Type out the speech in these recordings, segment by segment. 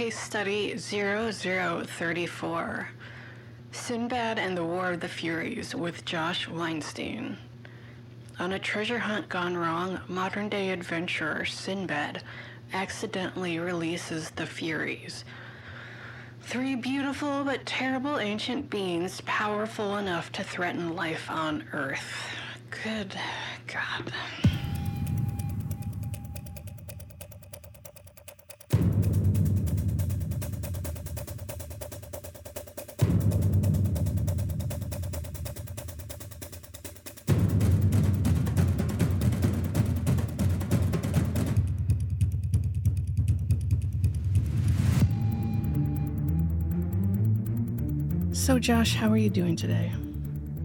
Case Study 0034 Sinbad and the War of the Furies with Josh Weinstein. On a treasure hunt gone wrong, modern day adventurer Sinbad accidentally releases the Furies. Three beautiful but terrible ancient beings powerful enough to threaten life on Earth. Good God. Josh, how are you doing today?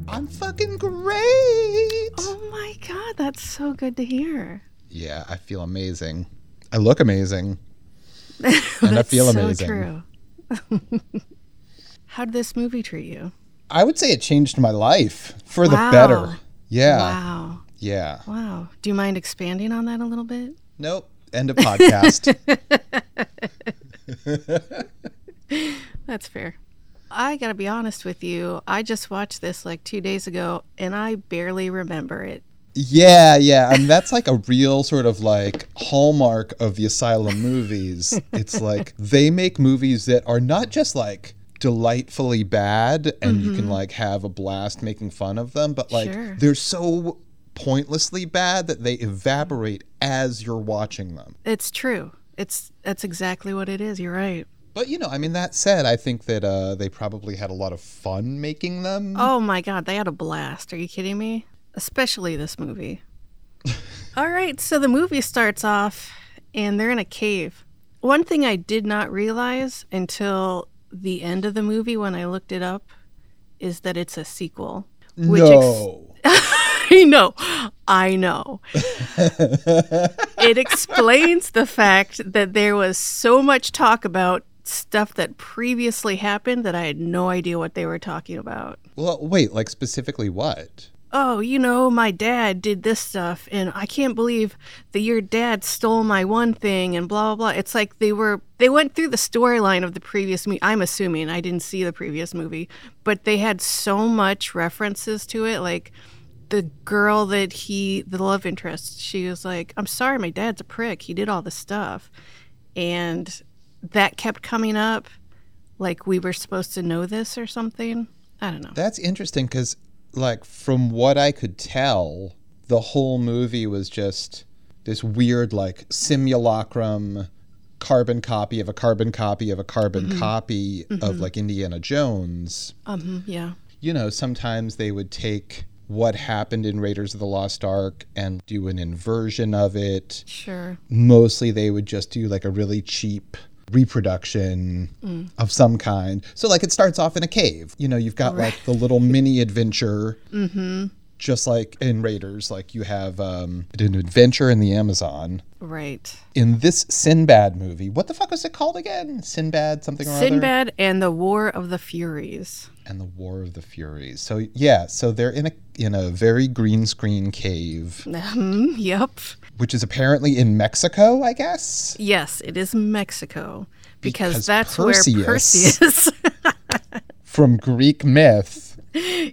I'm fucking great. Oh my God, that's so good to hear. Yeah, I feel amazing. I look amazing. and I feel so amazing. true. how did this movie treat you? I would say it changed my life for Wow. the better. Yeah. Wow. Yeah. Wow. Do you mind expanding on that a little bit? Nope. End of podcast. That's fair. I got to be honest with you. I just watched this like two days ago and I barely remember it. yeah, yeah. And that's like a real sort of like hallmark of the asylum movies. It's like they make movies that are not just like delightfully bad and you can mm-hmm. like have a blast making fun of them, but like Sure. they're so pointlessly bad that they evaporate as you're watching them. It's true. It's that's exactly what it is. You're right. But you know, I mean, that said, I think that uh, they probably had a lot of fun making them. Oh my god, they had a blast. Are you kidding me? Especially this movie. All right, so the movie starts off and they're in a cave. One thing I did not realize until the end of the movie when I looked it up is that it's a sequel. Which ex- no. I know. I know. it explains the fact that there was so much talk about stuff that previously happened that I had no idea what they were talking about. well, wait, like specifically what? Oh, you know, my dad did this stuff, and I can't believe that your dad stole my one thing, and blah blah blah. It's like they were they went through the storyline of the previous movie. I'm assuming I didn't see the previous movie, but they had so much references to it, like the girl that he the love interest she was like i'm sorry my dad's a prick he did all this stuff and that kept coming up like we were supposed to know this or something? I don't know. That's interesting because, like, from what I could tell, the whole movie was just this weird, like, simulacrum carbon copy of a carbon copy of a carbon copy of, like, Indiana Jones. um yeah. You know, sometimes they would take what happened in Raiders of the Lost Ark and do an inversion of it. sure. Mostly they would just do like a really cheap reproduction of some kind. So like it starts off in a cave. You know, you've got like the little mini adventure. Just like in Raiders, like you have um, an adventure in the Amazon. right In this Sinbad movie, what the fuck was it called again? Sinbad something or other? sinbad and the war of the furies and the War of the Furies. So yeah, so they're in a in a very green screen cave, um, yep which is apparently in Mexico, I guess. yes it is mexico because, Because that's Perseus- where perseus From Greek myth,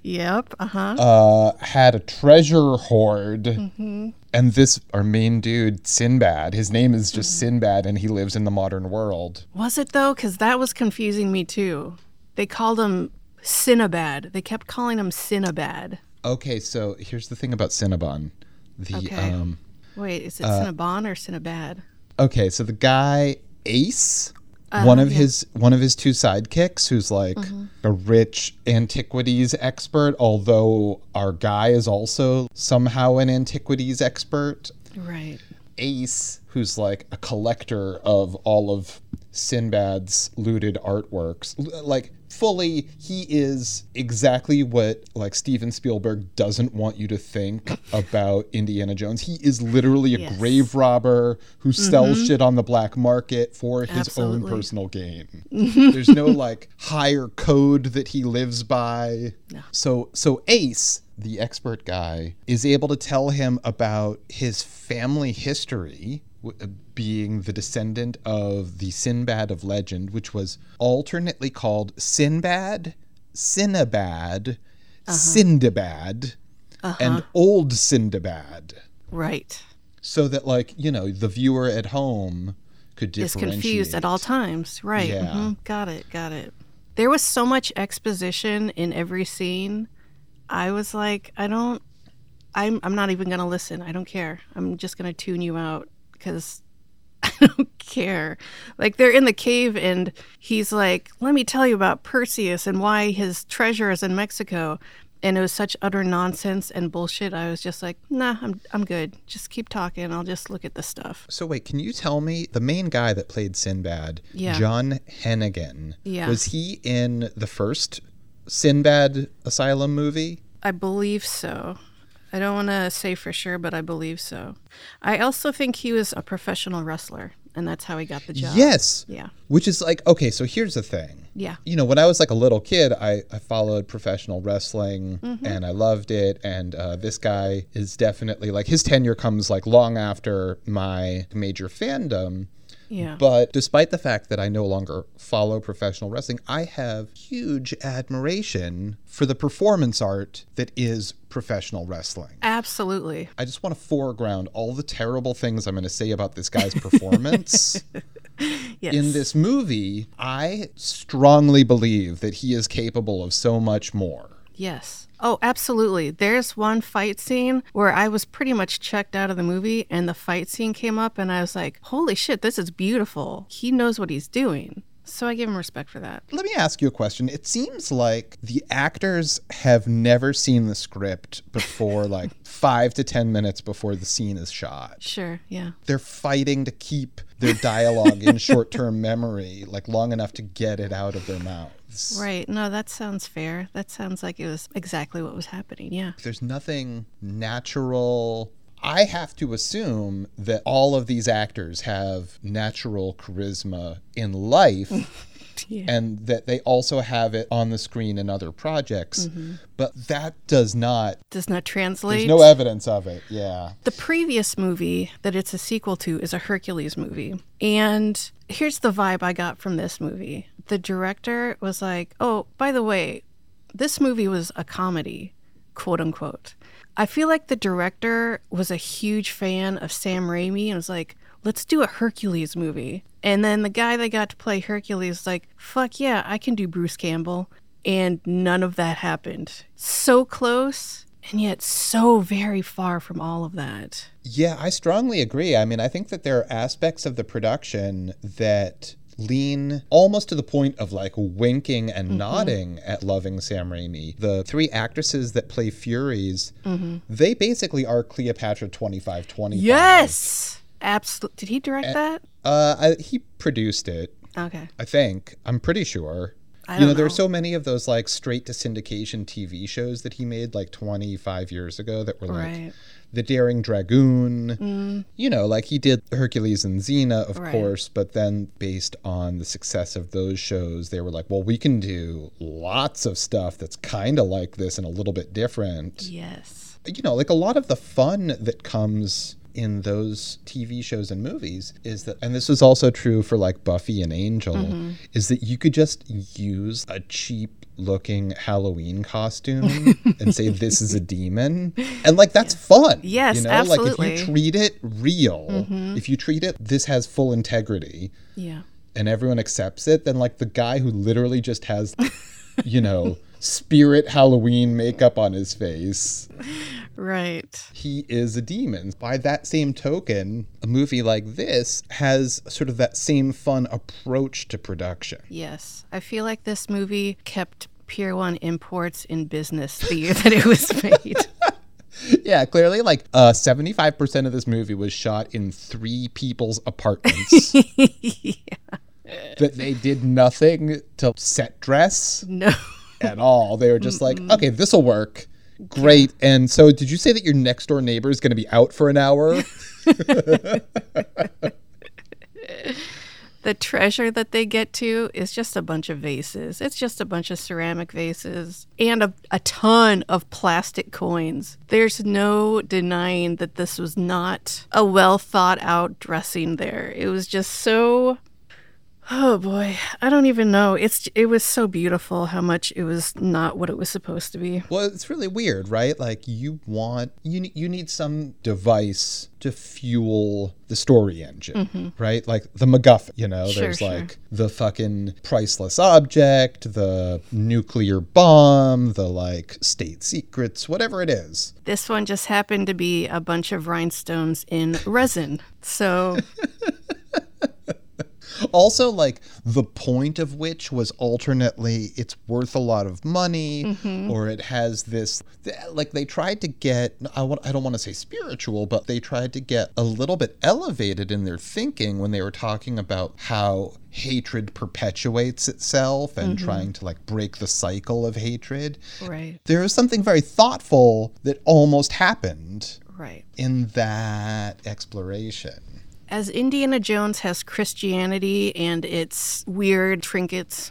yep uh-huh uh, had a treasure hoard, Mm-hmm. and this our main dude Sinbad. His name is Mm-hmm. just Sinbad, and he lives in the modern world. Was it though? Because that was confusing me too. They called him Cinnabad. They kept calling him Cinnabad. Okay, so here's the thing about Cinnabon. The Okay. um, Wait, is it Uh, Cinnabon or Cinnabad? Okay, so the guy Ace, one of yeah. his one of his two sidekicks, who's like a rich antiquities expert, although our guy is also somehow an antiquities expert. Right. Ace, who's like a collector of all of Sinbad's looted artworks, like fully, he is exactly what like Steven Spielberg doesn't want you to think about Indiana Jones. He is literally a Yes. grave robber who mm-hmm. sells shit on the black market for his Absolutely. own personal gain. There's no like higher code that he lives by. So so Ace, the expert guy, is able to tell him about his family history Uh, being the descendant of the Sinbad of legend, which was alternately called Sinbad, Sinabad, uh-huh. Sindabad, uh-huh. and Old Sindabad. Right. So that, like, you know, the viewer at home could Is confused at all times. Right. Yeah. mhm, Got it. Got it. There was so much exposition in every scene. I was like, I don't. I'm. I'm not even gonna listen. I don't care. I'm just gonna tune you out because I don't care. Like they're in the cave and he's like, "Let me tell you about Perseus and why his treasure is in Mexico." And it was such utter nonsense and bullshit. I was just like, "Nah, I'm. I'm good. Just keep talking. I'll just look at the stuff." So wait, can you tell me the main guy that played Sinbad, Yeah. John Hennigan, Yeah. was he in the first Sinbad Asylum movie? I believe so. I don't want to say for sure, but I believe so. I also think he was a professional wrestler, and that's how he got the job. Yes. Yeah. Which is like, okay, so here's the thing. Yeah. You know, when I was like a little kid, I, I followed professional wrestling Mm-hmm. and I loved it. And uh, this guy is definitely like, his tenure comes like long after my major fandom. Yeah. But despite the fact that I no longer follow professional wrestling, I have huge admiration for the performance art that is professional wrestling. Absolutely. I just want to foreground all the terrible things I'm going to say about this guy's performance. Yes. In this movie, I strongly believe that he is capable of so much more. Yes. Oh, absolutely. There's one fight scene where I was pretty much checked out of the movie, and the fight scene came up, and I was like, holy shit, this is beautiful. He knows what he's doing. So I give him respect for that. Let me ask you a question. It seems like the actors have never seen the script before, like five to 10 minutes before the scene is shot. Sure. Yeah. They're fighting to keep their dialogue in short term memory, like long enough to get it out of their Right. No, that sounds fair. That sounds like it was exactly what was happening. Yeah. There's nothing natural. I have to assume that all of these actors have natural charisma in life. Yeah. and that they also have it on the screen in other projects. Mm-hmm. But that does not, Does not translate. there's no evidence of it. Yeah. The previous movie that it's a sequel to is a Hercules movie. And here's the vibe I got from this movie the director was like, oh, by the way, this movie was a comedy, quote unquote. I feel like the director was a huge fan of Sam Raimi and was like, let's do a Hercules movie. And then the guy that got to play Hercules was like, fuck yeah, I can do Bruce Campbell. And none of that happened. So close and yet so very far from all of that. Yeah, I strongly agree. I mean, I think that there are aspects of the production that lean almost to the point of like winking and nodding at loving Sam Raimi. The three actresses that play Furies, they basically are Cleopatra 2525. Yes. Absolutely. Did he direct that? Uh, I, he produced it, Okay. I think. I'm pretty sure. I you know, don't there are so many of those like straight to syndication TV shows that he made like 25 years ago that were like Right. The Daring Dragoon. Mm. You know, like he did Hercules and Xena, of Right. course, but then based on the success of those shows, they were like, well, we can do lots of stuff that's kind of like this and a little bit different. Yes. You know, like a lot of the fun that comes in those TV shows and movies is that, and this is also true for like Buffy and Angel, Mm-hmm. is that you could just use a cheap looking Halloween costume and say this is a demon. And like that's fun. Yes, you know? Like if absolutely. you treat it real, Mm-hmm. if you treat it this has full integrity Yeah. and everyone accepts it, then like the guy who literally just has, you know, spirit Halloween makeup on his face Right. he is a demon. By that same token, a movie like this has sort of that same fun approach to production. Yes. I feel like this movie kept Pier 1 Imports in business the year that it was made. Yeah, clearly, like uh, 75% of this movie was shot in three people's apartments. That they did nothing to set dress no. At all. They were just like, okay, this will work. Great. And so, did you say that your next door neighbor is going to be out for an hour? The treasure that they get to is just a bunch of vases. It's just a bunch of ceramic vases and a, a ton of plastic coins. There's no denying that this was not a well thought out dressing there. It was just so Oh boy, I don't even know. It's it was so beautiful how much it was not what it was supposed to be. Well, it's really weird, right? Like you want you you need some device to fuel the story engine, mm-hmm. right? Like the MacGuffin, you know. Sure, there's sure. like the fucking priceless object, the nuclear bomb, the like state secrets, whatever it is. This one just happened to be a bunch of rhinestones in resin. So Also, like the point of which was alternately it's worth a lot of money, mm-hmm. or it has this like they tried to get. I want. I don't want to say spiritual, but they tried to get a little bit elevated in their thinking when they were talking about how hatred perpetuates itself and mm-hmm. trying to like break the cycle of hatred. right, There is something very thoughtful that almost happened right. in that exploration. As Indiana Jones has Christianity and its weird trinkets,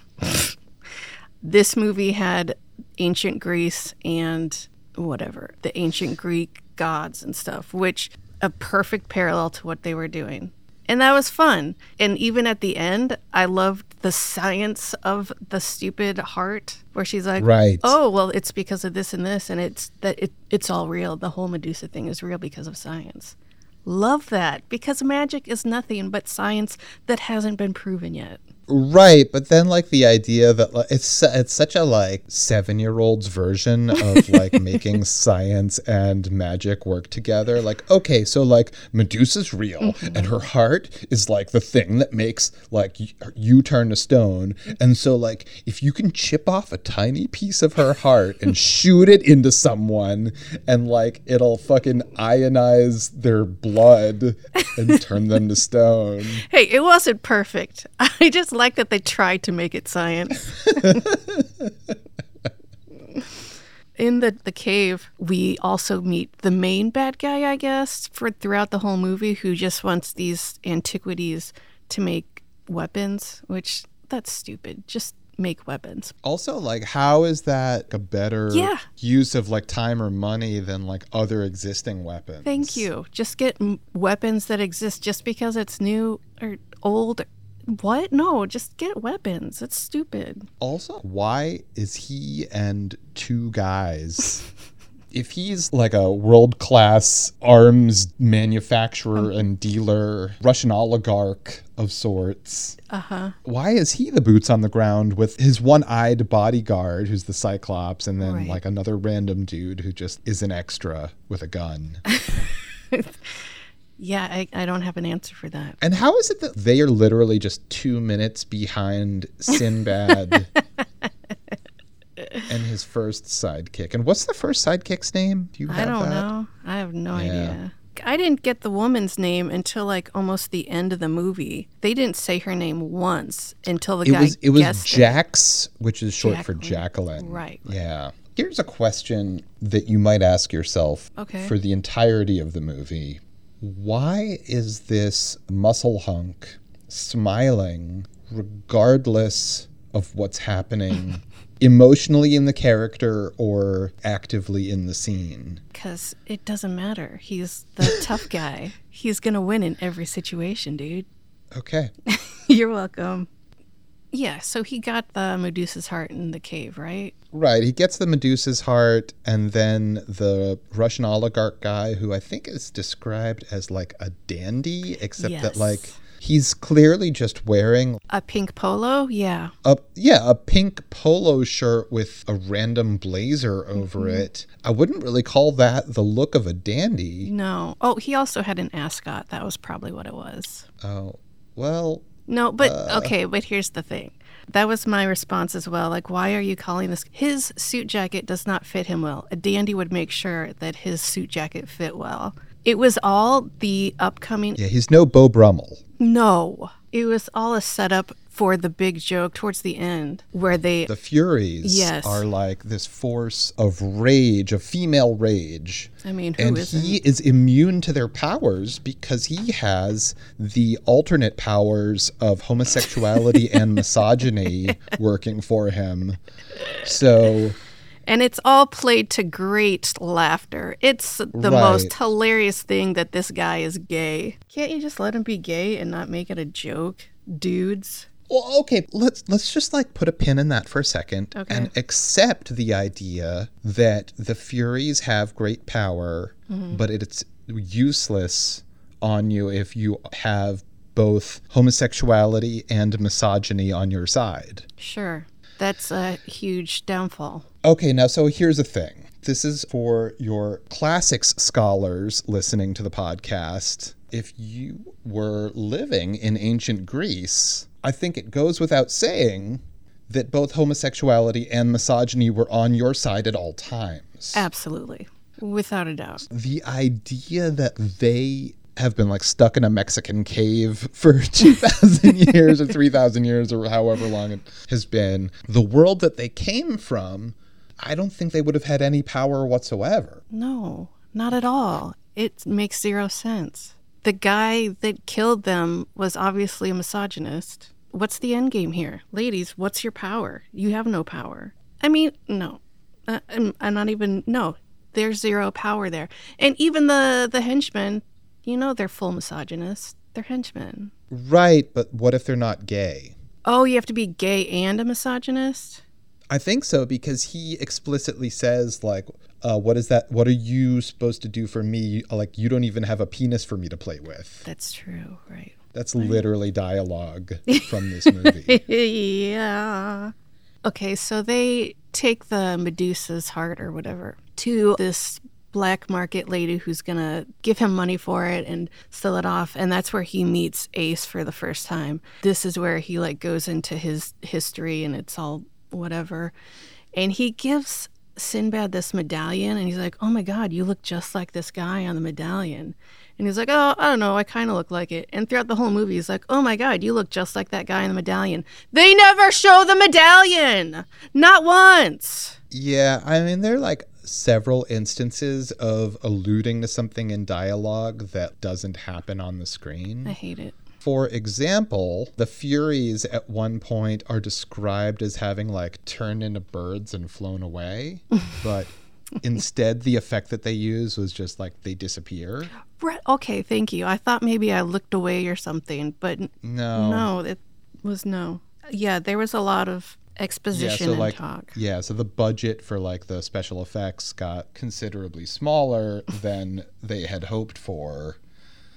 this movie had ancient Greece and whatever, the ancient Greek gods and stuff, which a perfect parallel to what they were doing. And that was fun. And even at the end, I loved the science of the stupid heart where she's like, Right. "Oh, well, it's because of this and this and it's that it it's all real. The whole Medusa thing is real because of science." Love that because magic is nothing but science that hasn't been proven yet. Right, but then like the idea that like, it's it's such a like seven year old's version of like making science and magic work together. Like, okay, so like Medusa's real, mm-hmm. and her heart is like the thing that makes like y- you turn to stone. Mm-hmm. And so like if you can chip off a tiny piece of her heart and shoot it into someone, and like it'll fucking ionize their blood and turn them to stone. Hey, it wasn't perfect. I just like that they tried to make it science. In the, the cave, we also meet the main bad guy, I guess, for throughout the whole movie, who just wants these antiquities to make weapons, which that's stupid. Just make weapons. Also, like, how is that a better Yeah. use of like time or money than like other existing weapons? Thank you. Just get m- weapons that exist just because it's new or old. What? No, just get weapons. It's stupid. Also, why is he and two guys? if he's like a world class arms manufacturer and dealer, Russian oligarch of sorts, Uh huh. why is he the boots on the ground with his one eyed bodyguard, who's the Cyclops, and then Right. like another random dude who just is an extra with a gun? Yeah, I, I don't have an answer for that. And how is it that they are literally just two minutes behind Sinbad and his first sidekick? And what's the first sidekick's name? Do you I don't that? know. I have no Yeah. idea. I didn't get the woman's name until like almost the end of the movie. They didn't say her name once until the It guy was it was guessed it. Jax, which is short for Jacqueline. Jacqueline. Right. Yeah. Here's a question that you might ask yourself Okay. for the entirety of the movie. Why is this muscle hunk smiling regardless of what's happening emotionally in the character or actively in the scene? Because it doesn't matter. He's the tough guy. He's gonna win in every situation, dude. Okay. You're welcome. Yeah, so he got the Medusa's heart in the cave, right? Right. He gets the Medusa's heart, and then the Russian oligarch guy, who I think is described as like a dandy, except that like he's clearly just wearing A pink polo? Yeah. a yeah a pink polo shirt with a random blazer over mm-hmm. it. I wouldn't really call that the look of a dandy. No. Oh, he also had an ascot. That was probably what it was. Oh well. No, but uh. okay, but here's the thing. That was my response as well. Like, why are you calling this? His suit jacket does not fit him well. A dandy would make sure that his suit jacket fit well. It was all the upcoming. Yeah, he's no Beau Brummell. No, it was all a setup for the big joke towards the end where they The Furies Yes. are like this force of rage, of female rage. I mean, who and isn't? he is immune to their powers because he has the alternate powers of homosexuality and misogyny working for him. So And it's all played to great laughter. It's the Right. most hilarious thing that this guy is gay. Can't you just let him be gay and not make it a joke, dudes? Well, okay, let's let's just like put a pin in that for a second Okay. and accept the idea that the Furies have great power, Mm-hmm. but it's useless on you if you have both homosexuality and misogyny on your side. Sure. That's a huge downfall. Okay, now so here's the thing. This is for your classics scholars listening to the podcast. If you were living in ancient Greece, I think it goes without saying that both homosexuality and misogyny were on your side at all times. Absolutely. Without a doubt. The idea that they have been like stuck in a Mexican cave for 2,000 years or 3,000 years or however long it has been, the world that they came from, I don't think they would have had any power whatsoever. No, not at all. It makes zero sense. The guy that killed them was obviously a misogynist. What's the end game here? Ladies, what's your power? You have no power. I mean, no. I'm, I'm not even, no. There's zero power there. And even the, the henchmen, you know, they're full misogynists. They're henchmen. Right, but what if they're not gay? Oh, you have to be gay and a misogynist? I think so because he explicitly says like, uh, "What is that? What are you supposed to do for me? Like, you don't even have a penis for me to play with." That's true, right? That's literally dialogue from this movie. yeah. Okay, so they take the Medusa's heart or whatever to this black market lady who's gonna give him money for it and sell it off and that's where he meets ace for the first time this is where he like goes into his history and it's all whatever. And he gives sinbad this medallion and he's like oh my god you look just like this guy on the medallion. And he's like oh i don't know i kind of look like it. And throughout the whole movie he's like oh my god you look just like that guy in the medallion. They never show the medallion! Not once! Yeah, I mean, there are like several instances of alluding to something in dialogue that doesn't happen on the screen. i hate it For example, the Furies at one point are described as having like turned into birds and flown away, but instead the effect that they use was just like they disappear. Right. Okay, thank you. I thought maybe I looked away or something, but No. no, it was no. Yeah, there was a lot of Yeah, exposition so and like talk. yeah, so the budget for like the special effects got considerably smaller than they had hoped for.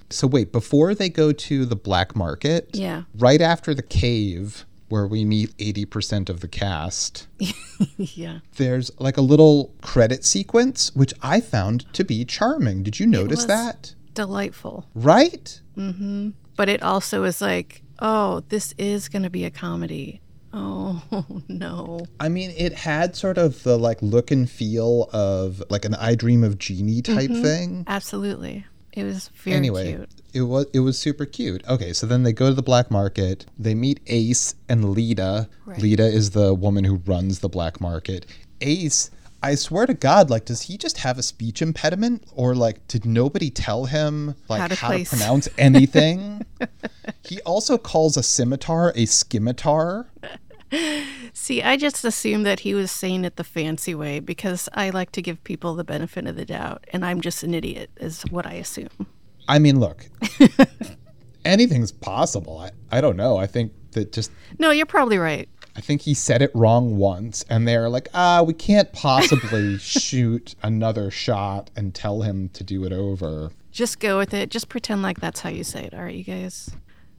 So wait, before they go to the black market, Yeah. right after the cave where we meet 80% of the cast, yeah. there's like a little credit sequence which I found to be charming. Did you notice that? Delightful. Right? Mm-hmm. But it also is like, oh, this is going to be a comedy. Oh, no. I mean, it had sort of the like look and feel of like an I Dream of Jeannie type mm-hmm. thing. Absolutely. It was very anyway, cute. it was it was super cute. Okay, so then they go to the black market. They meet Ace and Lita. Right. Lita is the woman who runs the black market. Ace, I swear to God, like, does he just have a speech impediment, or like, did nobody tell him like How how to to, pronounce anything? he also calls a scimitar a scimitar. See, I just assumed that he was saying it the fancy way because I like to give people the benefit of the doubt, and I'm just an idiot, is what I assume. I mean, look, anything's possible. I, I don't know. I think that just No, you're probably right. I think he said it wrong once, and they're like, ah, we can't possibly shoot another shot and tell him to do it over. Just go with it. Just pretend like that's how you say it. All right, you guys.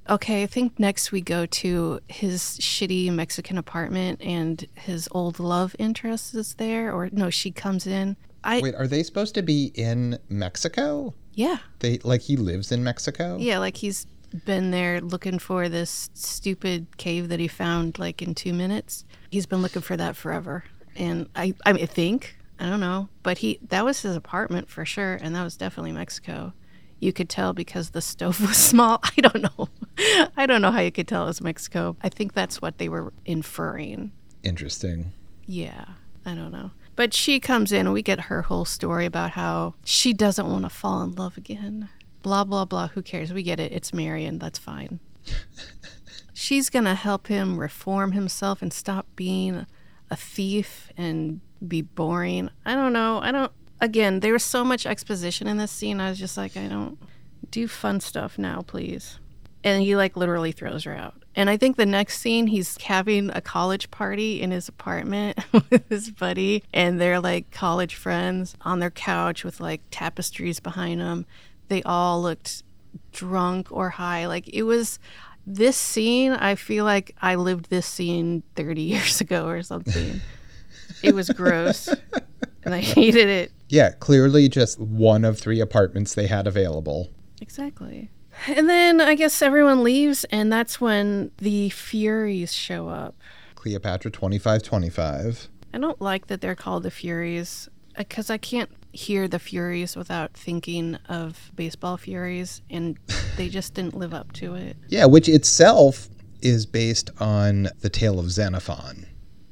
Okay, I think next we go to his shitty Mexican apartment and his old love interest is there. Or no, she comes in. I Wait, are they supposed to be in Mexico? yeah They like he lives in Mexico? yeah like he's been there looking for this stupid cave that he found like in two minutes. He's been looking for that forever, and I I think I don't know, but he that was his apartment for sure, and that was definitely Mexico. You could tell because the stove was small. I don't know. I don't know how you could tell it was Mexico. I think that's what they were inferring. Interesting. Yeah, I don't know. But she comes in and we get her whole story about how she doesn't want to fall in love again. Blah, blah, blah. Who cares? We get it. It's Marion. That's fine. She's going to help him reform himself and stop being a thief and be boring. I don't know. I don't. Again, there was so much exposition in this scene. I was just like, I don't do fun stuff now, please. And he like literally throws her out. And I think the next scene, he's having a college party in his apartment with his buddy, and they're like college friends on their couch with like tapestries behind them. They all looked drunk or high. Like it was this scene, I feel like I lived this scene 30 years ago or something. it was gross, and I hated it. Yeah, clearly just one of three apartments they had available. Exactly. And then I guess everyone leaves, and that's when the Furies show up. Cleopatra 2525. I don't like that they're called the Furies uh, because I can't hear the Furies without thinking of baseball Furies, and they just didn't live up to it. Yeah, which itself is based on the tale of Xenophon.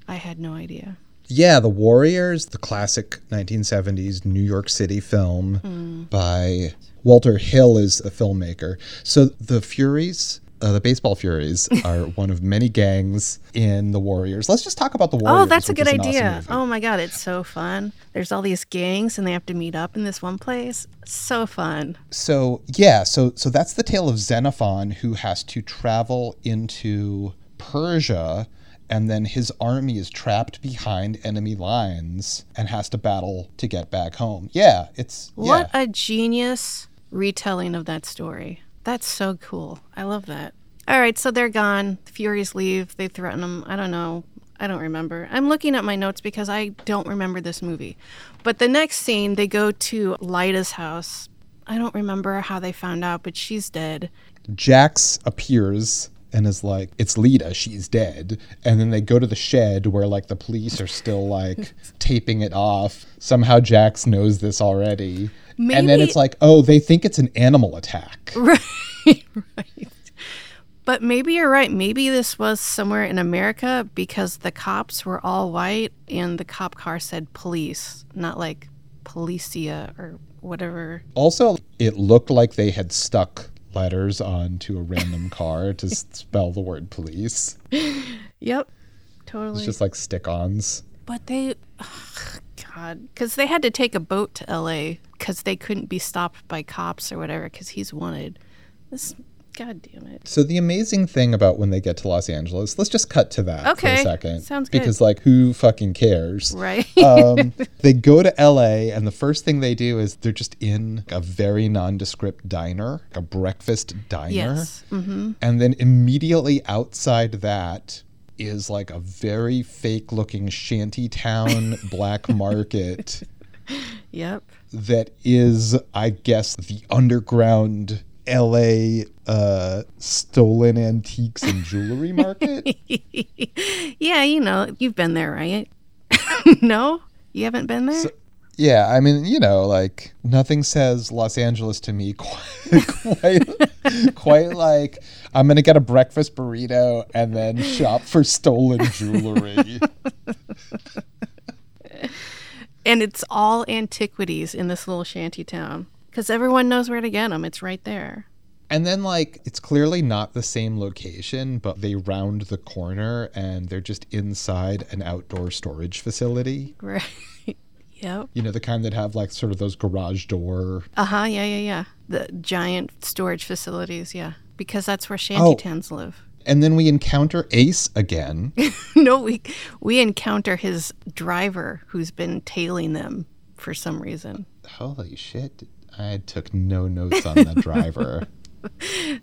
I had no idea. Yeah, The Warriors, the classic 1970s New York City film Hmm. by Walter Hill is the filmmaker. So the Furies, uh, the baseball Furies, are one of many gangs in The Warriors. Let's just talk about The Warriors. Oh, that's a good an awesome idea. oh my god, it's so fun. There's all these gangs and they have to meet up in this one place. So fun. So yeah, so so that's the tale of Xenophon who has to travel into Persia and then his army is trapped behind enemy lines and has to battle to get back home. Yeah, it's What yeah. a genius retelling of that story. That's so cool. I love that. All right, so they're gone. The Furies leave. They threaten them. I don't know. I don't remember. I'm looking at my notes because I don't remember this movie. But the next scene, they go to Lita's house. I don't remember how they found out, but she's dead. Jax appears and is like, "It's Lita, she's dead." And then they go to the shed where like the police are still like taping it off. Somehow Jax knows this already. and then it's like, "Oh, they think it's an animal attack." Right, right. But maybe you're right. Maybe this was somewhere in America because the cops were all white and the cop car said police, not like policia or whatever. Also, it looked like they had stuck letters onto a random car to spell the word police. Yep, totally. It's just like stick ons. but they, ugh, God, because they had to take a boat to LA because they couldn't be stopped by cops or whatever because he's wanted. This, God damn it. So, the amazing thing about when they get to Los Angeles, let's just cut to that for Okay, a second. sounds good. Because, like, who fucking cares? Right. um, they go to LA, and the first thing they do is they're just in a very nondescript diner, a breakfast diner. yes. hmm And then immediately outside that is like a very fake looking shanty town black market Yep. that is, I guess, the underground LA uh, stolen antiques and jewelry market. yeah, you know, you've been there, right? no? You haven't been there? yeah, I mean, you know, like nothing says Los Angeles to me quite, quite, quite like I'm gonna get a breakfast burrito and then shop for stolen jewelry. and it's all antiquities in this little shanty town because everyone knows where to get them. It's right there. And then, like, it's clearly not the same location, but they round the corner and they're just inside an outdoor storage facility. Right. yep. You know, the kind that have, like, sort of those garage door. Uh huh. Yeah, yeah, yeah. The giant storage facilities. Yeah. Because that's where Oh. shanty towns live. And then we encounter Ace again. no, we we encounter his driver who's been tailing them for some reason Holy shit. I took no notes on the driver.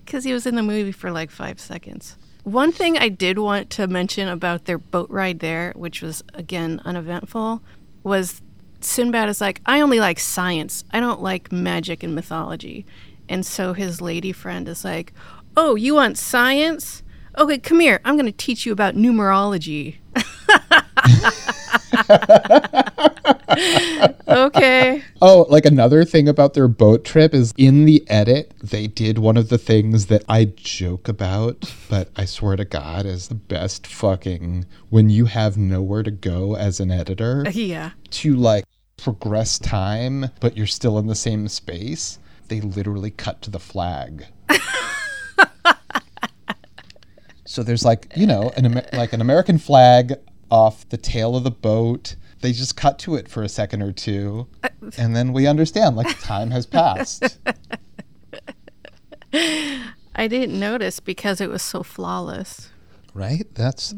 because he was in the movie for like five seconds. One thing I did want to mention about their boat ride there, which was again uneventful, was Sinbad is like, I only like science. I don't like magic and mythology. And so his lady friend is like, Oh, you want science? Okay, come here. I'm going to teach you about numerology. okay. Oh, like another thing about their boat trip is in the edit, they did one of the things that I joke about, but I swear to God is the best fucking when you have nowhere to go as an editor uh, Yeah. to like progress time, but you're still in the same space. They literally cut to the flag. so there's like, you know, an like an American flag off the tail of the boat. They just cut to it for a second or two, uh, and then we understand like time has passed. I didn't notice because it was so flawless. Right? That's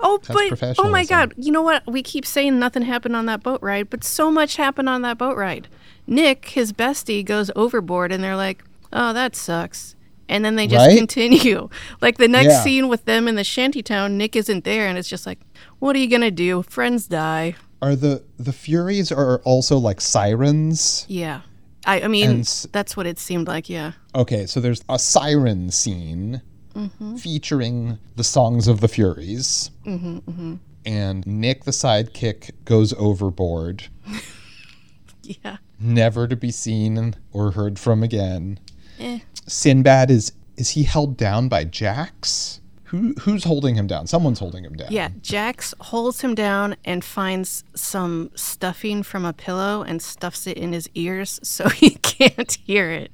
Oh, That's but oh my. God! You know what? We keep saying nothing happened on that boat ride, but so much happened on that boat ride. Nick, his bestie, goes overboard, and they're like, "Oh, that sucks." And then they just Right? continue. Like the next Yeah. scene with them in the shantytown, Nick isn't there, and it's just like, "What are you gonna do? Friends die." Are the the Furies are also like sirens. Yeah, I, I mean, And that's what it seemed like. Yeah. Okay, so there's a siren scene mm-hmm. featuring the songs of the Furies. Mm-hmm, mm-hmm. And Nick, the sidekick, goes overboard, Yeah. never to be seen or heard from again. Eh. Sinbad is is he held down by Jax? Who who's holding him down? Someone's holding him down. Yeah, Jax holds him down and finds some stuffing from a pillow and stuffs it in his ears so he can't hear it.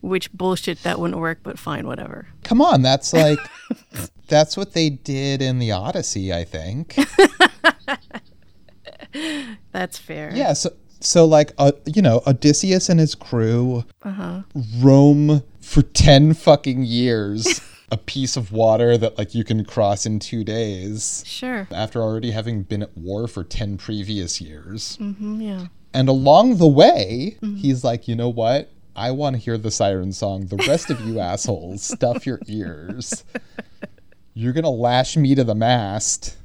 Which bullshit that wouldn't work, but fine, whatever. Come on, that's like that's what they did in the Odyssey, I think. That's fair. Yeah, so so like uh, you know, Odysseus and his crew Uh-huh. roam for 10 fucking years a piece of water that like you can cross in 2 days Sure. after already having been at war for 10 previous years. Mm-hmm, yeah. And along the way, he's like, "You know what? I want to hear the siren song. The rest of you assholes, stuff your ears. You're going to lash me to the mast."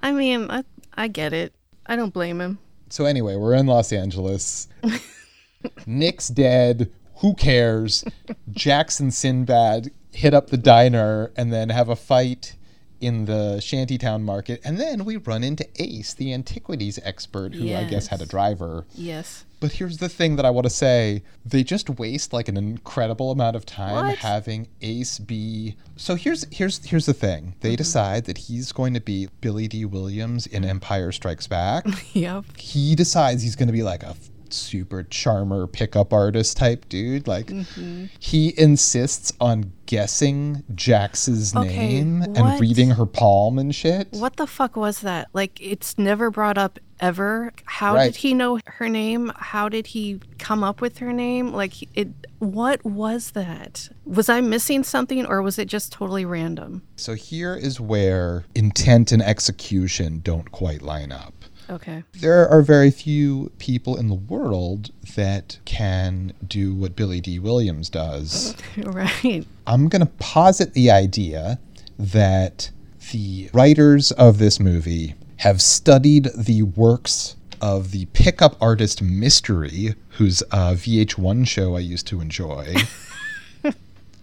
I mean, I, I get it. I don't blame him. So anyway, we're in Los Angeles. Nick's dead. Who cares? Jax and Sinbad hit up the diner and then have a fight in the shantytown market. And then we run into Ace, the antiquities expert, who I guess had a driver. Yes. But here's the thing that I want to say. They just waste like an incredible amount of time What? having Ace be So here's here's here's the thing. They mm-hmm. decide that he's going to be Billy Dee Williams in Empire Strikes Back Yep. he decides he's going to be like a super charmer pickup artist type dude like mm-hmm. he insists on guessing jax's Okay, name and reading her palm and shit What the fuck was that? Like, it's never brought up ever. How Right. did he know her name? How did he come up with her name? Like, it. What was that? Was I missing something, or was it just totally random? so here is where intent and execution don't quite line up Okay. there are very few people in the world that can do what Billy Dee Williams does. right. I'm going to posit the idea that the writers of this movie have studied the works of the pickup artist Mystery, whose uh, VH1 show I used to enjoy.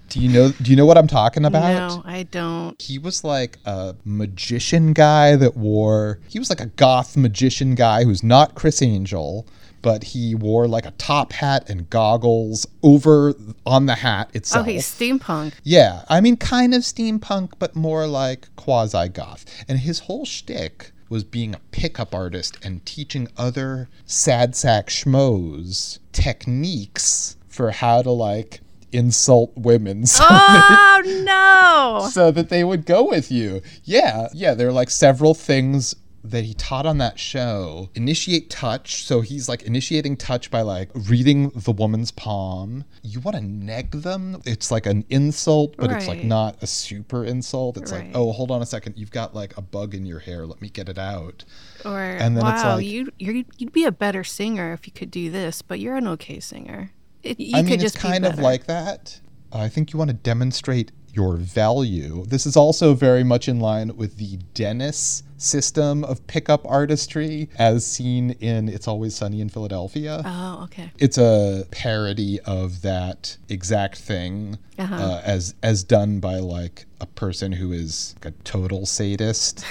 do you know? Do you know what I'm talking about? No, I don't. He was like a magician guy that wore. He was like a goth magician guy who's not Criss Angel, but he wore like a top hat and goggles over on the hat oh, itself. Okay, steampunk. Yeah, I mean, kind of steampunk, but more like quasi goth. And his whole shtick was being a pickup artist and teaching other sad sack schmoes techniques for how to like insult women so, oh, that, Oh no! so that they would go with you. Yeah, yeah, there are like several things that he taught on that show. Initiate touch. So he's like initiating touch by like reading the woman's palm. You want to neg them. It's like an insult, but it's like not a super insult. It's like, oh, hold on a second. You've got like a bug in your hair. Let me get it out. Or And then wow, it's like- you you'd be a better singer if you could do this, but you're an okay singer. It, you I could mean, just it's be kind of like that. I think you want to demonstrate your value. This is also very much in line with the Dennis system of pickup artistry as seen in It's Always Sunny in Philadelphia. Oh, okay. It's a parody of that exact thing Uh-huh. uh, as as done by like a person who is like a total sadist.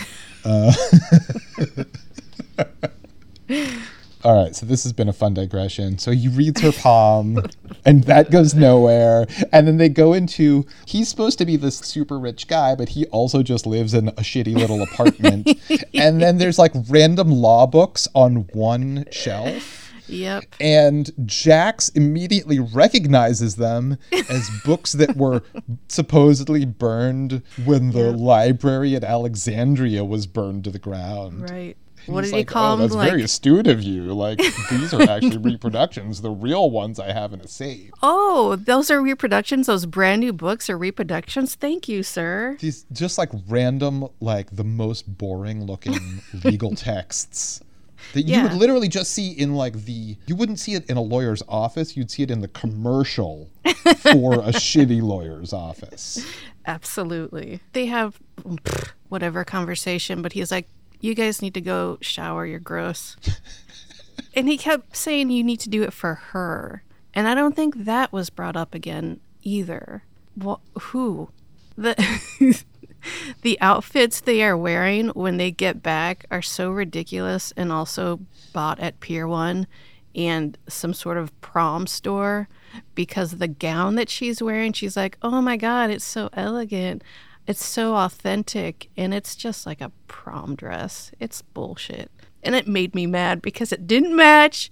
Uh, All right, so this has been a fun digression. So he reads her palm, and that goes nowhere. And then they go into he's supposed to be this super rich guy, but he also just lives in a shitty little apartment. and then there's like random law books on one shelf. Yep. And Jax immediately recognizes them as books that were supposedly burned when the Yep. library at Alexandria was burned to the ground. Right. And What did he like, call oh, them? That's Like, very astute of you. Like these are actually reproductions. The real ones I have in a safe. oh, those are reproductions. Those brand new books are reproductions. Thank you, sir. These just like random, like the most boring looking legal texts that you would literally just see in like the. You wouldn't see it in a lawyer's office. You'd see it in the commercial for a shitty lawyer's office. Absolutely. They have pff, whatever conversation, but he's like, "You guys need to go shower. You're gross." and he kept saying, "You need to do it for her," and I don't think that was brought up again either. What? Who? The. The outfits they are wearing when they get back are so ridiculous and also bought at Pier 1 and some sort of prom store because the gown that she's wearing, she's like, oh my God, it's so elegant. It's so authentic. And it's just like a prom dress. It's bullshit. And it made me mad because it didn't match.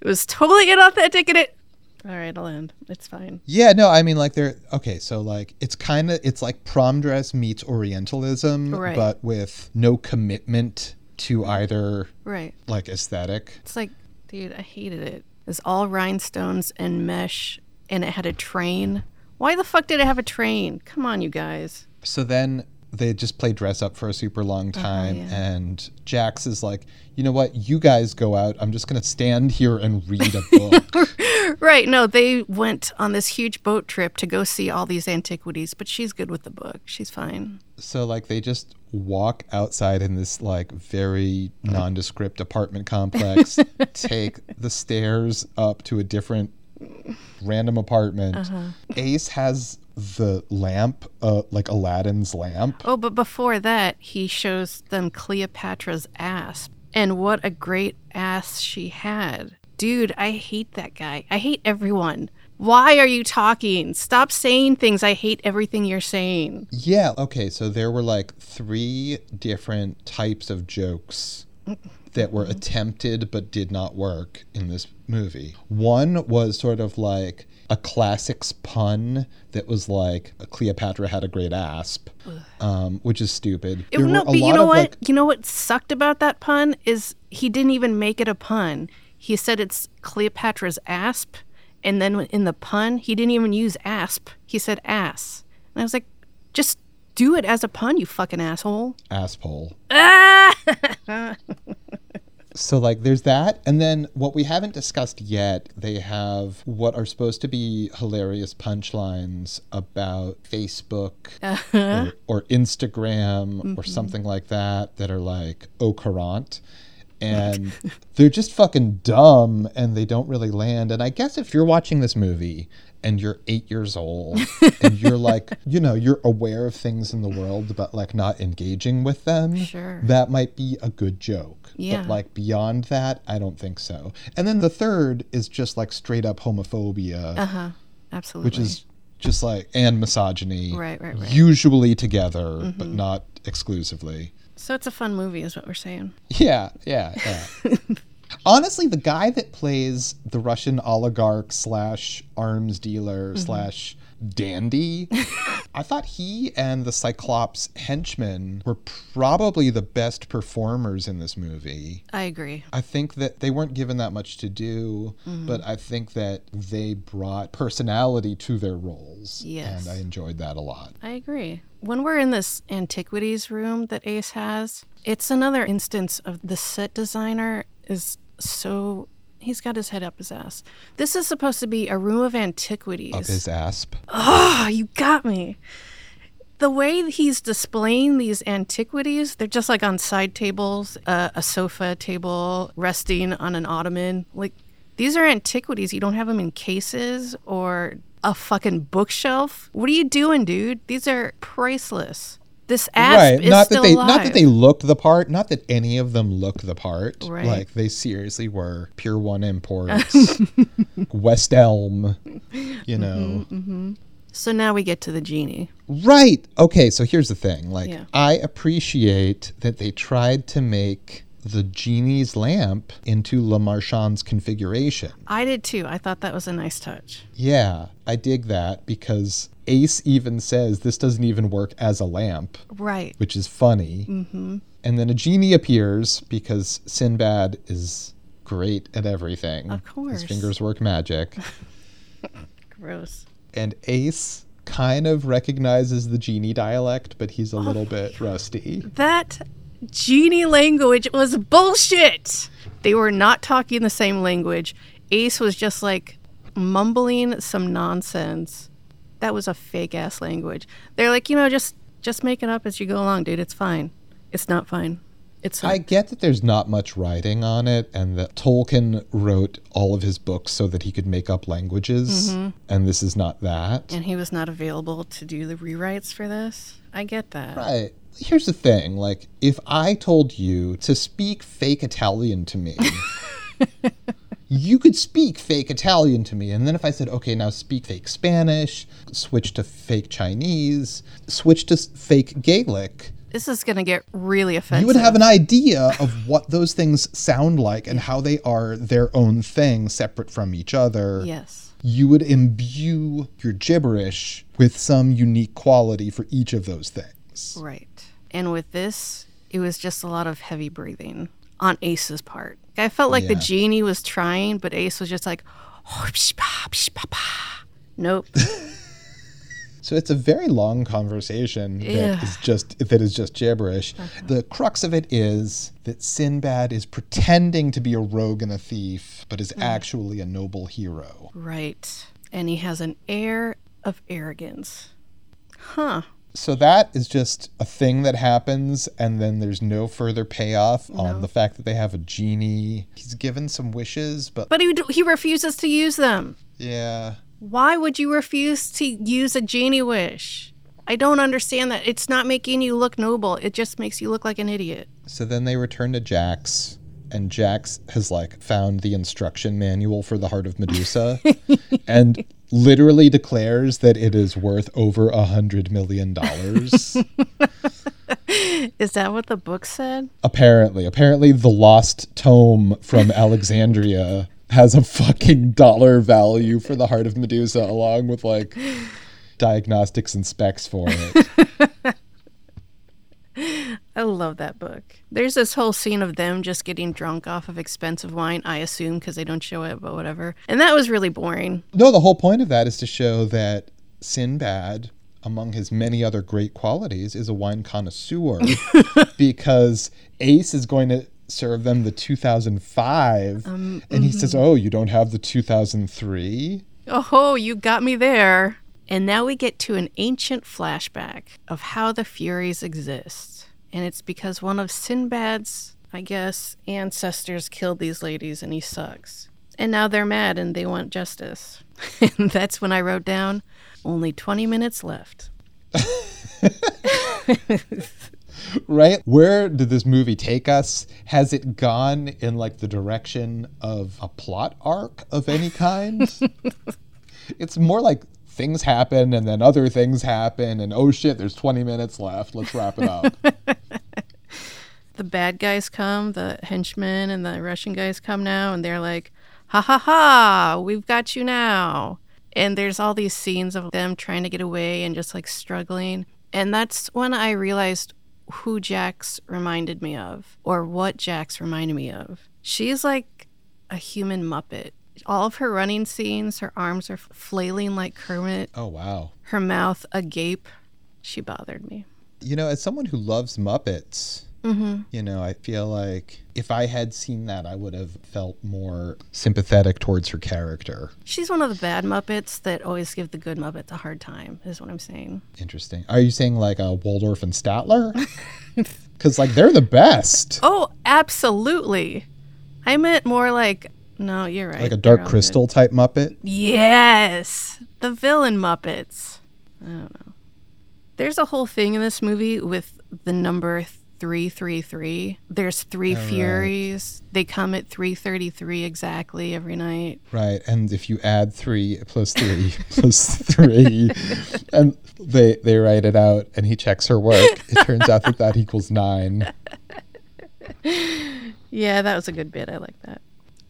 It was totally inauthentic and it. All right, I'll end. It's fine. Yeah, no, I mean like they're okay. So like it's kind of it's like prom dress meets Orientalism, Right. but with no commitment to either Right. like aesthetic. It's like, dude, I hated it. It's all rhinestones and mesh, and it had a train. Why the fuck did it have a train? Come on, you guys. So then they just play dress up for a super long time, yeah. and Jax is like, you know what? You guys go out. I'm just gonna stand here and read a book. Right, no, they went on this huge boat trip to go see all these antiquities, but she's good with the book. She's fine. so like they just walk outside in this like very nondescript apartment complex, take the stairs up to a different random apartment. Uh-huh. Ace has the lamp, uh, like Aladdin's lamp. Oh, but before that, he shows them Cleopatra's ass. And what a great ass she had. Dude, I hate that guy. I hate everyone. Why are you talking? Stop saying things. I hate everything you're saying. Yeah. Okay. So there were like three different types of jokes that were attempted but did not work in this movie. One was sort of like a classics pun that was like Cleopatra had a great asp, um, which is stupid. It- no, but you know what? like- you know what sucked about that pun is he didn't even make it a pun. He said it's Cleopatra's asp, and then in the pun, he didn't even use asp. He said ass, and I was like, just do it as a pun, you fucking asshole. asshole. Ah! So like there's that and then what we haven't discussed yet, they have what are supposed to be hilarious punchlines about Facebook uh-huh. or, or Instagram or mm-hmm. something like that that are like au courant. And they're just fucking dumb and they don't really land. And I guess if you're watching this movie and you're eight years old and you're like, you know, you're aware of things in the world, but like not engaging with them, Sure. that might be a good joke. Yeah. But like beyond that, I don't think so. And then the third is just like straight up homophobia, Uh huh. Absolutely. which is just like and misogyny. Right, right, right. Usually together, but not exclusively. so. It's a fun movie, is what we're saying. Yeah, yeah, yeah. Honestly, the guy that plays the Russian oligarch slash arms dealer mm-hmm. slash dandy, I thought he and the Cyclops henchmen were probably the best performers in this movie. I agree. I think that they weren't given that much to do, mm-hmm. but I think that they brought personality to their roles. Yes. And I enjoyed that a lot. I agree. When we're in this antiquities room that Ace has, it's another instance of the set designer is so he's got his head up his ass. This is supposed to be a room of antiquities. Up his asp. Oh, you got me. The way he's displaying these antiquities, they're just like on side tables, uh, a sofa table resting on an ottoman. Like, these are antiquities. You don't have them in cases or a fucking bookshelf. What are you doing, dude? These are priceless. This asp is not still that they alive. not that they looked the part, not that any of them look the part. Right. Like they seriously were Pier One imports, West Elm, you know. Mm-hmm, So now we get to the genie. Right. Okay, so here's the thing. Like Yeah. I appreciate that they tried to make the genie's lamp into Lemarchand's configuration. I did too. I thought that was a nice touch. Yeah, I dig that because Ace even says this doesn't even work as a lamp, Right. which is funny. Mm-hmm. And then a genie appears because Sinbad is great at everything. Of course. His fingers work magic. Gross. and Ace kind of recognizes the genie dialect, but he's a little bit rusty. That genie language was bullshit. They were not talking the same language. Ace was just like mumbling some nonsense. That was a fake ass language. They're like, you know, just just make it up as you go along, dude. It's fine. It's not fine. It's I get that there's not much writing on it, and that Tolkien wrote all of his books so that he could make up languages, mm-hmm. and this is not that. and he was not available to do the rewrites for this. I get that. Right. Here's the thing like, if I told you to speak fake Italian to me, you could speak fake Italian to me. And then if I said, okay, now speak fake Spanish, switch to fake Chinese, switch to fake Gaelic, This is gonna get really offensive. you would have an idea of what those things sound like and how they are their own thing, separate from each other. Yes. You would imbue your gibberish with some unique quality for each of those things. Right. And with this, it was just a lot of heavy breathing on Ace's part. I felt like the genie was trying, but Ace was just like, oh, nope. So it's a very long conversation that Yeah. is just that is just gibberish. Uh-huh. The crux of it is that Sinbad is pretending to be a rogue and a thief, but is hmm. actually a noble hero. right. And he has an air of arrogance. Huh. So that is just a thing that happens, and then there's no further payoff on the fact that they have a genie. He's given some wishes, but But he, he refuses to use them. yeah. Why would you refuse to use a genie wish? I don't understand that. It's not making you look noble. It just makes you look like an idiot. So then they return to Jax, and Jax has like found the instruction manual for the Heart of Medusa, and literally declares that it is worth over a hundred million dollars. Is that what the book said? apparently, apparently, the lost tome from Alexandria has a fucking dollar value for the Heart of Medusa, along with like diagnostics and specs for it. I love that book. There's this whole scene of them just getting drunk off of expensive wine, I assume, because they don't show it, but whatever. And that was really boring. No, the whole point of that is to show that Sinbad, among his many other great qualities, is a wine connoisseur because Ace is going to serve them the 2005 um, and he mm-hmm. says, "Oh, you don't have the 2003?" Oh, you got me there. And now we get to an ancient flashback of how the Furies exist. And it's because one of Sinbad's, I guess, ancestors killed these ladies and he sucks. And now they're mad and they want justice. and that's when I wrote down only 20 minutes left. Right? Where did this movie take us? Has it gone in like the direction of a plot arc of any kind? it's more like things happen and then other things happen and oh shit, there's 20 minutes left. Let's wrap it up. the bad guys come, the henchmen and the Russian guys come now, and they're like, ha ha ha, we've got you now. And there's all these scenes of them trying to get away and just like struggling. And that's when I realized who Jax reminded me of, or what Jax reminded me of. She's like a human Muppet. All of her running scenes, her arms are flailing like Kermit, oh wow. her mouth agape. She bothered me. You know, as someone who loves Muppets, mm-hmm. you know, I feel like if I had seen that, I would have felt more sympathetic towards her character. She's one of the bad Muppets that always give the good Muppets a hard time, is what I'm saying. Interesting. Are you saying like a Waldorf and Statler? Because like they're the best. Oh, absolutely. I meant more like, no, you're right. Like a Dark all Crystal type Muppet. Yes. The villain Muppets. I don't know. There's a whole thing in this movie with the number 333. There's three oh, right. Furies. They come at 333 exactly every night. Right, and if you add three plus three plus three, and they they write it out, and he checks her work, it turns out that that equals nine. Yeah, that was a good bit. I like that.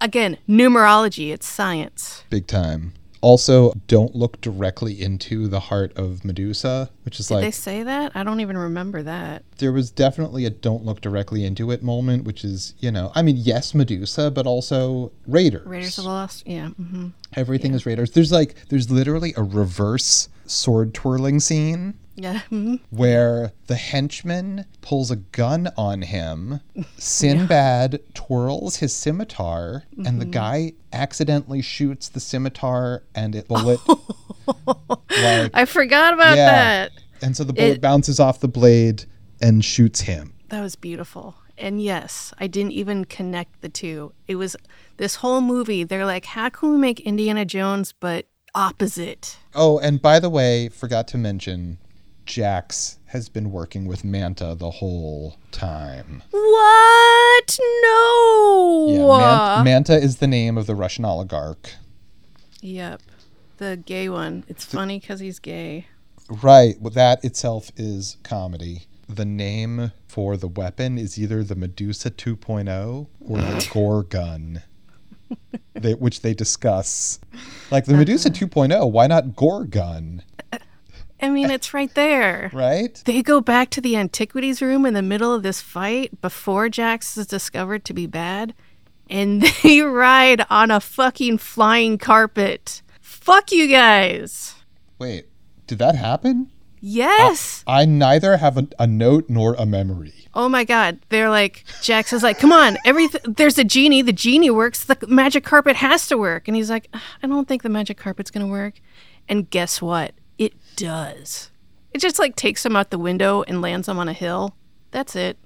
Again, numerology, it's science. Big time. Also, don't look directly into the heart of Medusa, which is Did like they say that? I don't even remember that. there was definitely a don't look directly into it moment, which is, you know, I mean, yes, Medusa, but also Raiders. Raiders of the Lost? Yeah. hmm Everything is Raiders. There's like, there's literally a reverse sword twirling scene Yeah. mhm. where the henchman pulls a gun on him. Sinbad twirls his scimitar, and Mm-hmm. the guy accidentally shoots the scimitar, and it bullet like I forgot about Yeah. that. and so the bullet It- bounces off the blade and shoots him. That was beautiful. And yes, I didn't even connect the two. It was this whole movie. They're like, how can we make Indiana Jones but opposite? Oh, and by the way, forgot to mention, Jax has been working with Manta the whole time. What? No. Yeah, Man- Manta is the name of the Russian oligarch. yep. The gay one. It's funny because he's gay. Right. Well, that itself is comedy. The name for the weapon is either the Medusa 2.0 or the Gore gun, they, which they discuss. Like the Medusa uh-huh. 2.0, why not Gore gun? I mean, it's right there. Right? They go back to the antiquities room in the middle of this fight before Jax is discovered to be bad, and they ride on a fucking flying carpet. Fuck you guys. Wait, did that happen? Yes. I neither have a, a note nor a memory. oh my god. They're like Jax is like, "Come on, everything there's a genie, the genie works, the magic carpet has to work." And he's like, "I don't think the magic carpet's going to work." And guess what? It does. It just like takes him out the window and lands him on a hill. That's it.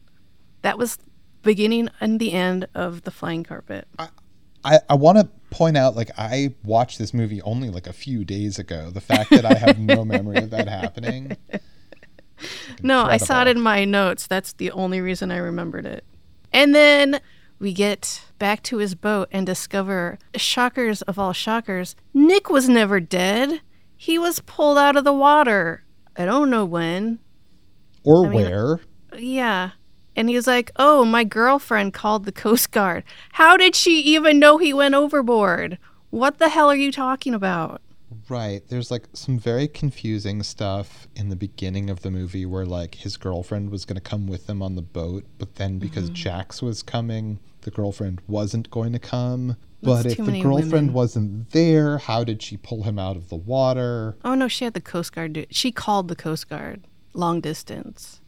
That was beginning and the end of the flying carpet. I, I want to point out, like, I watched this movie only like a few days ago. The fact that I have no memory of that happening. No, I saw it in my notes. That's the only reason I remembered it. And then we get back to his boat and discover, shockers of all shockers, Nick was never dead. He was pulled out of the water. I don't know when. Or I mean, where. Yeah. And he was like, Oh, my girlfriend called the Coast Guard. How did she even know he went overboard? What the hell are you talking about? Right. There's like some very confusing stuff in the beginning of the movie where like his girlfriend was going to come with them on the boat, but then because Mm-hmm. Jax was coming, the girlfriend wasn't going to come. But if the girlfriend women. wasn't there, how did she pull him out of the water? Oh, no, she had the Coast Guard do She called the Coast Guard long distance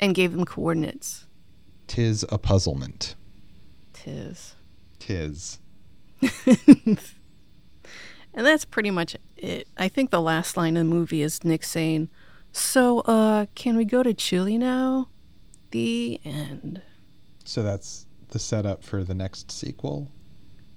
and gave them coordinates. Tis a puzzlement. Tis. Tis. And that's pretty much it. I think the last line of the movie is Nick saying, So, uh, can we go to Chile now? The end. So that's the setup for the next sequel.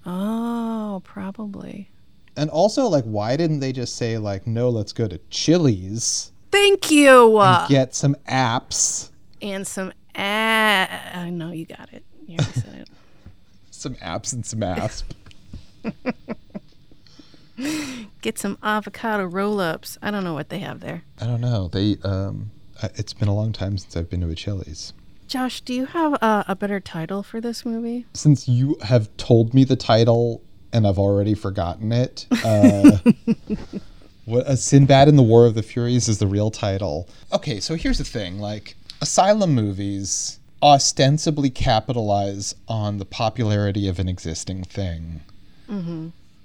Oh, probably. And also, like, why didn't they just say, like, no, let's go to Chili's Thank you. And get some apps? and some ah I know you got it. You said it. Some apps and some asp. Get some avocado roll-ups. I don't know what they have there. I don't know. They, um, it's been a long time since I've been to a Chili's. Josh, do you have a, a better title for this movie? Since you have told me the title and I've already forgotten it, uh, what a Sinbad in the War of the Furies is the real title. Okay, so here's the thing: like asylum movies ostensibly capitalize on the popularity of an existing thing,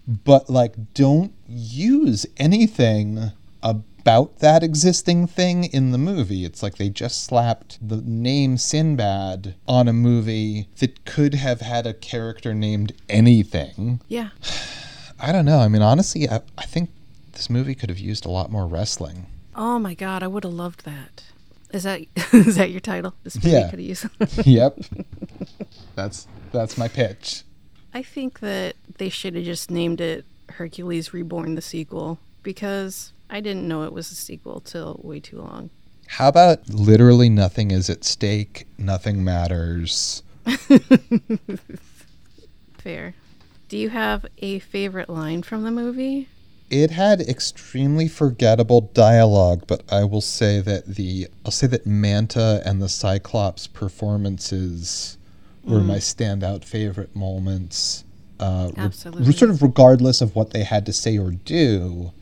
but like don't use anything about that existing thing in the movie. It's like they just slapped the name Sinbad on a movie that could have had a character named anything. Yeah. I don't know. I mean, honestly, I, I think this movie could have used a lot more wrestling. Oh my god, I would have loved that. Is that is that your title? This movie Yeah. could have used. yep. That's that's my pitch. I think that they should have just named it Hercules Reborn the sequel because I didn't know it was a sequel till way too long. How about literally nothing is at stake, nothing matters? Fair. Do you have a favorite line from the movie? It had extremely forgettable dialogue, but I will say that the I'll say that Manta and the Cyclops performances were mm-hmm. my standout favorite moments. Uh, re- sort of regardless of what they had to say or do,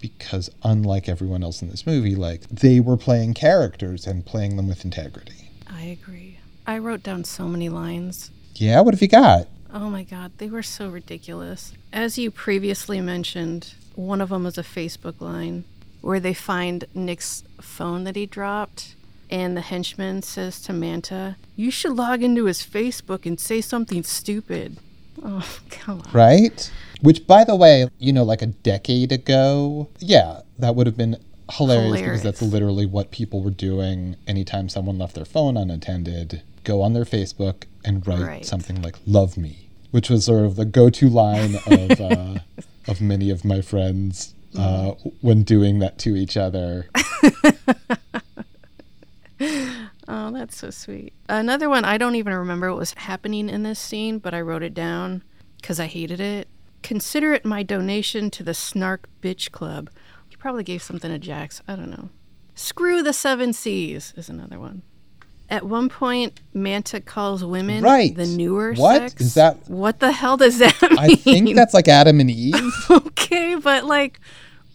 because unlike everyone else in this movie, like they were playing characters and playing them with integrity. I agree. I wrote down so many lines. Yeah, what have you got? Oh my god, they were so ridiculous. As you previously mentioned, one of them was a Facebook line where they find Nick's phone that he dropped, and the henchman says to Manta, You should log into his Facebook and say something stupid. Oh, come on. right? Which, by the way, you know, like a decade ago, yeah, that would have been hilarious, because that's literally what people were doing anytime someone left their phone unattended. Go on their Facebook and write Right. something like "Love me," which was sort of the go-to line of uh, of many of my friends uh, when doing that to each other. Oh, that's so sweet. Another one, I don't even remember what was happening in this scene, but I wrote it down because I hated it. Consider it my donation to the Snark Bitch Club. You probably gave something to Jax. I don't know. Screw the seven seas is another one. At one point, Manta calls women Right. the newer What? sex. Is that- What the hell does that mean? I think that's like Adam and Eve. okay, but like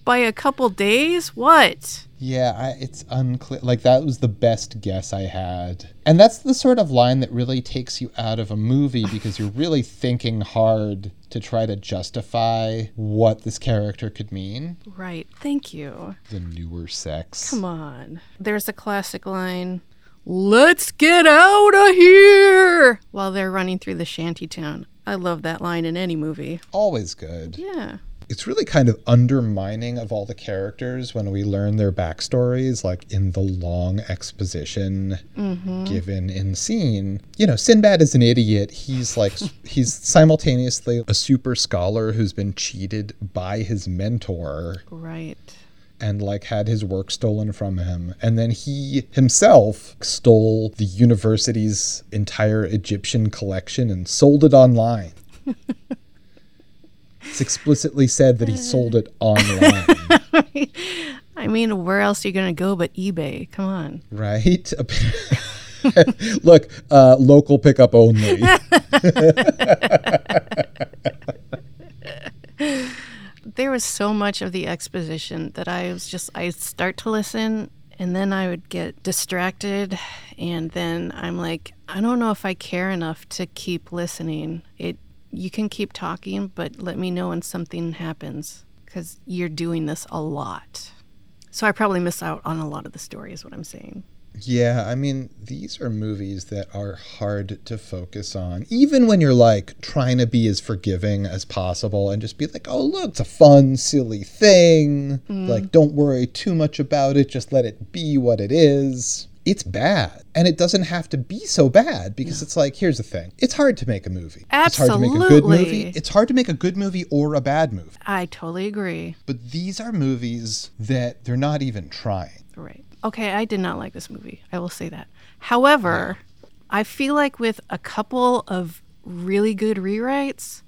by a couple days? What? Yeah, I, it's unclear. Like that was the best guess I had, and that's the sort of line that really takes you out of a movie because you're really thinking hard to try to justify what this character could mean. Right. Thank you. The newer sex. Come on. There's a classic line Let's get out of here while they're running through the shanty town. I love that line in any movie. Always good. Yeah. It's really kind of undermining of all the characters when we learn their backstories, like in the long exposition mm-hmm. given in scene. You know, Sinbad is an idiot. He's like, he's simultaneously a super scholar who's been cheated by his mentor Right. and like had his work stolen from him. And then he himself stole the university's entire Egyptian collection and sold it online. it's explicitly said that he sold it online, I mean, where else are you going to go but eBay? Come on. right? Look, uh, local pickup only. There was so much of the exposition that I was just, I'd start to listen and then I would get distracted. And then I'm like, I don't know if I care enough to keep listening. It, you can keep talking, but let me know when something happens because you're doing this a lot. So I probably miss out on a lot of the story, is what I'm saying. Yeah, I mean, these are movies that are hard to focus on, even when you're like trying to be as forgiving as possible and just be like, oh, look, it's a fun, silly thing. Like, mm. don't worry too much about it, just let it be what it is. It's bad. And it doesn't have to be so bad because it's like, here's the thing it's hard to make a movie. Absolutely. It's hard to make a good movie. It's hard to make a good movie or a bad movie. I totally agree. But these are movies that they're not even trying. Right. Okay, I did not like this movie. I will say that. However, I feel like with a couple of really good rewrites,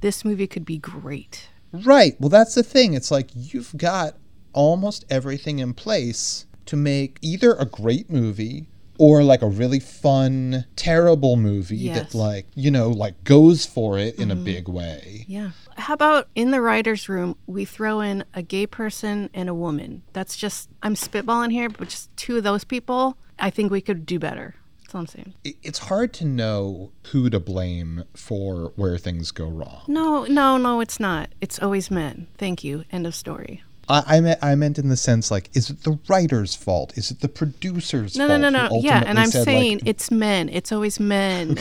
this movie could be great. Right. Well, that's the thing. It's like you've got almost everything in place to make either a great movie or like a really fun, terrible movie Yes. that, like, you know, like goes for it in a mm-hmm. big way. Yeah. How about in the writer's room, we throw in a gay person and a woman? That's just, I'm spitballing here, but just two of those people, I think we could do better. That's all I'm saying. It's hard to know who to blame for where things go wrong. No, no, no, it's not. It's always men. Thank you. End of story. I, I, meant, I meant in the sense like, is it the writer's fault? Is it the producer's No, fault? no, no, no. Yeah, and I'm said, like, saying it's men. It's always men.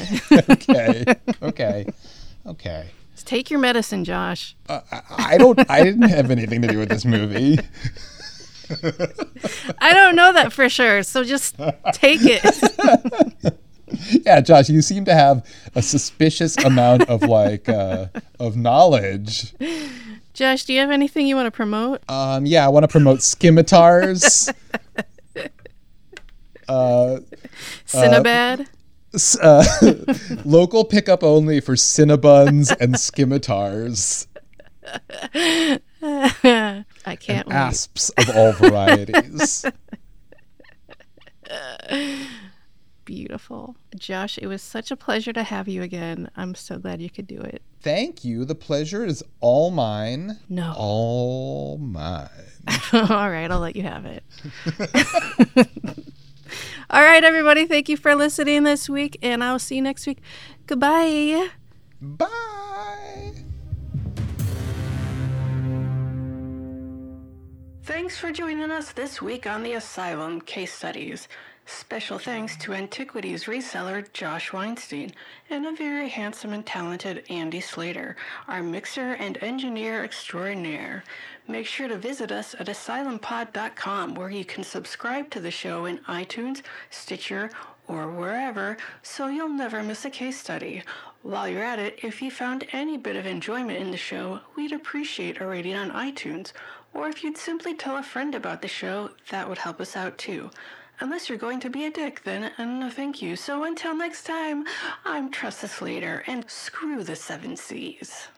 okay, okay, okay. Take your medicine, Josh. I, I don't. I didn't have anything to do with this movie. I don't know that for sure, so just take it. Yeah, Josh, you seem to have a suspicious amount of like uh, of knowledge. Josh, do you have anything you want to promote? Um, yeah, I want to promote Skimitars. Uh, Cinnabad. s- uh, local pickup only for Cinnabuns and Scimitars. I can't wait. Asps of all varieties. Beautiful. Josh, it was such a pleasure to have you again. I'm so glad you could do it. Thank you. The pleasure is all mine. No. All mine. All right, I'll let you have it. All right, everybody. Thank you for listening this week, and I'll see you next week. Goodbye. Bye. Thanks for joining us this week on the Asylum Case Studies. Special thanks to Antiquities reseller Josh Weinstein and a very handsome and talented Andy Slater, our mixer and engineer extraordinaire. Make sure to visit us at asylumpod.com where you can subscribe to the show in iTunes, Stitcher, or wherever so you'll never miss a case study. While you're at it, if you found any bit of enjoyment in the show, we'd appreciate a rating on iTunes. Or if you'd simply tell a friend about the show, that would help us out too. Unless you're going to be a dick, then uh, no thank you. So until next time, I'm Tressa Slater, and screw the seven seas.